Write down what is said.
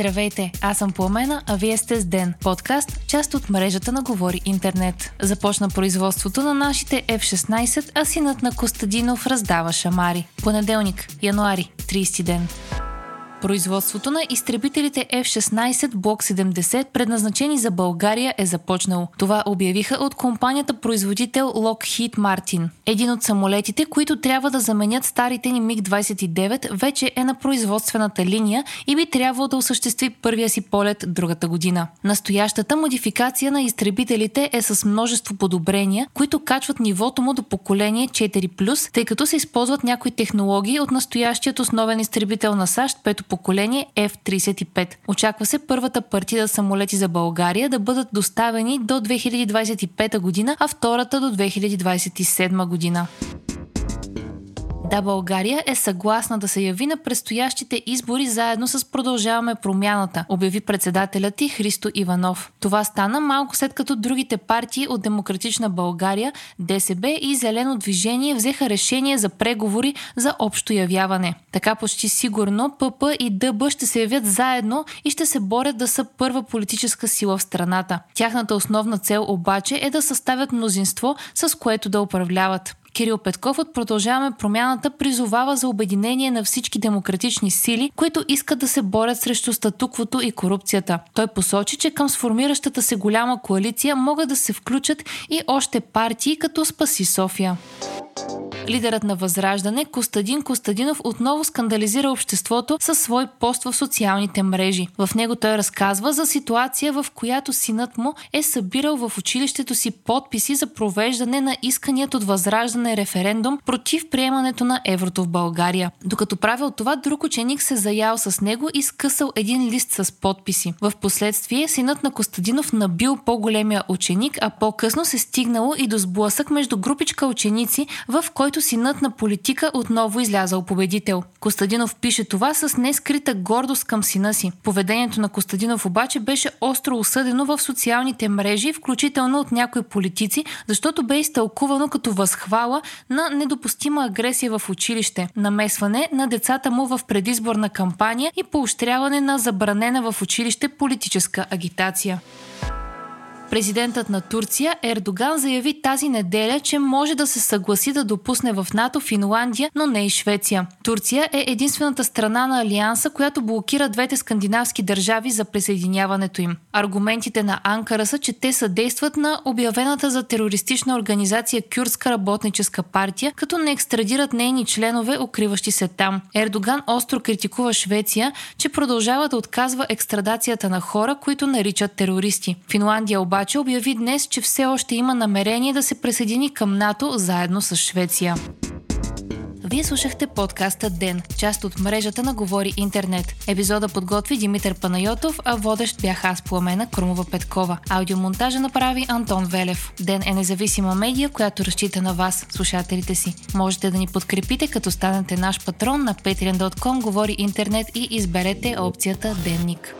Здравейте, аз съм Пламена, а вие сте с Ден, подкаст, част от мрежата на Говори Интернет. Започна производството на нашите F-16, а синът на Костадинов раздава шамари. Понеделник, януари, 30 ден. Производството на изтребителите F-16 Block 70, предназначени за България, е започнало. Това обявиха от компанията производител Lockheed Martin. Един от самолетите, които трябва да заменят старите ни МиГ-29, вече е на производствената линия и би трябвало да осъществи първия си полет другата година. Настоящата модификация на изтребителите е с множество подобрения, които качват нивото му до поколение 4+, тъй като се използват някои технологии от настоящият основен изтребител на САЩ, пето поколение F-35. Очаква се първата партида самолети за България да бъдат доставени до 2025 година, а втората до 2027 година. Да, България е съгласна да се яви на предстоящите избори заедно с Продължаваме промяната, обяви председателят ти Христо Иванов. Това стана малко след като другите партии от Демократична България, ДСБ и Зелено движение взеха решение за преговори за общо явяване. Така почти сигурно ПП и ДБ ще се явят заедно и ще се борят да са първа политическа сила в страната. Тяхната основна цел обаче е да съставят мнозинство, с което да управляват. Кирил Петков от Продължаваме промяната призовава за обединение на всички демократични сили, които искат да се борят срещу статуквото и корупцията. Той посочи, че към сформиращата се голяма коалиция могат да се включат и още партии, като Спаси София. Лидерът на Възраждане Костадин Костадинов отново скандализира обществото със свой пост в социалните мрежи. В него той разказва за ситуация, в която синът му е събирал в училището си подписи за провеждане на исканият от Възраждане референдум против приемането на еврото в България. Докато правил това, друг ученик се заял с него и скъсал един лист с подписи. В последствие синът на Костадинов набил по-големия ученик, а по-късно се стигнало и до сблъсък между групичка ученици, в който който синът на политика отново излязал победител. Костадинов пише това с нескрита гордост към сина си. Поведението на Костадинов обаче беше остро осъдено в социалните мрежи, включително от някои политици, защото бе изтълкувано като възхвала на недопустима агресия в училище, намесване на децата му в предизборна кампания и поощряване на забранена в училище политическа агитация. Президентът на Турция Ердоган заяви тази неделя, че може да се съгласи да допусне в НАТО Финландия, но не и Швеция. Турция е единствената страна на Алианса, която блокира двете скандинавски държави за присъединяването им. Аргументите на Анкара са, че те съдействат на обявената за терористична организация Кюрдска работническа партия, като не екстрадират нейни членове, укриващи се там. Ердоган остро критикува Швеция, че продължава да отказва екстрадацията на хора, които наричат терористи. Финландия обаче обаче обяви днес, че все още има намерение да се присъедини към НАТО заедно с Швеция. Вие слушахте подкаста Ден, част от мрежата на Говори Интернет. Епизода подготви Димитър Панайотов, а водещ бях аз Пламена Крумова Петкова. Аудиомонтажа направи Антон Велев. Ден е независима медия, която разчита на вас, слушателите си. Можете да ни подкрепите, като станете наш патрон на patreon.com Говори Интернет и изберете опцията Денник.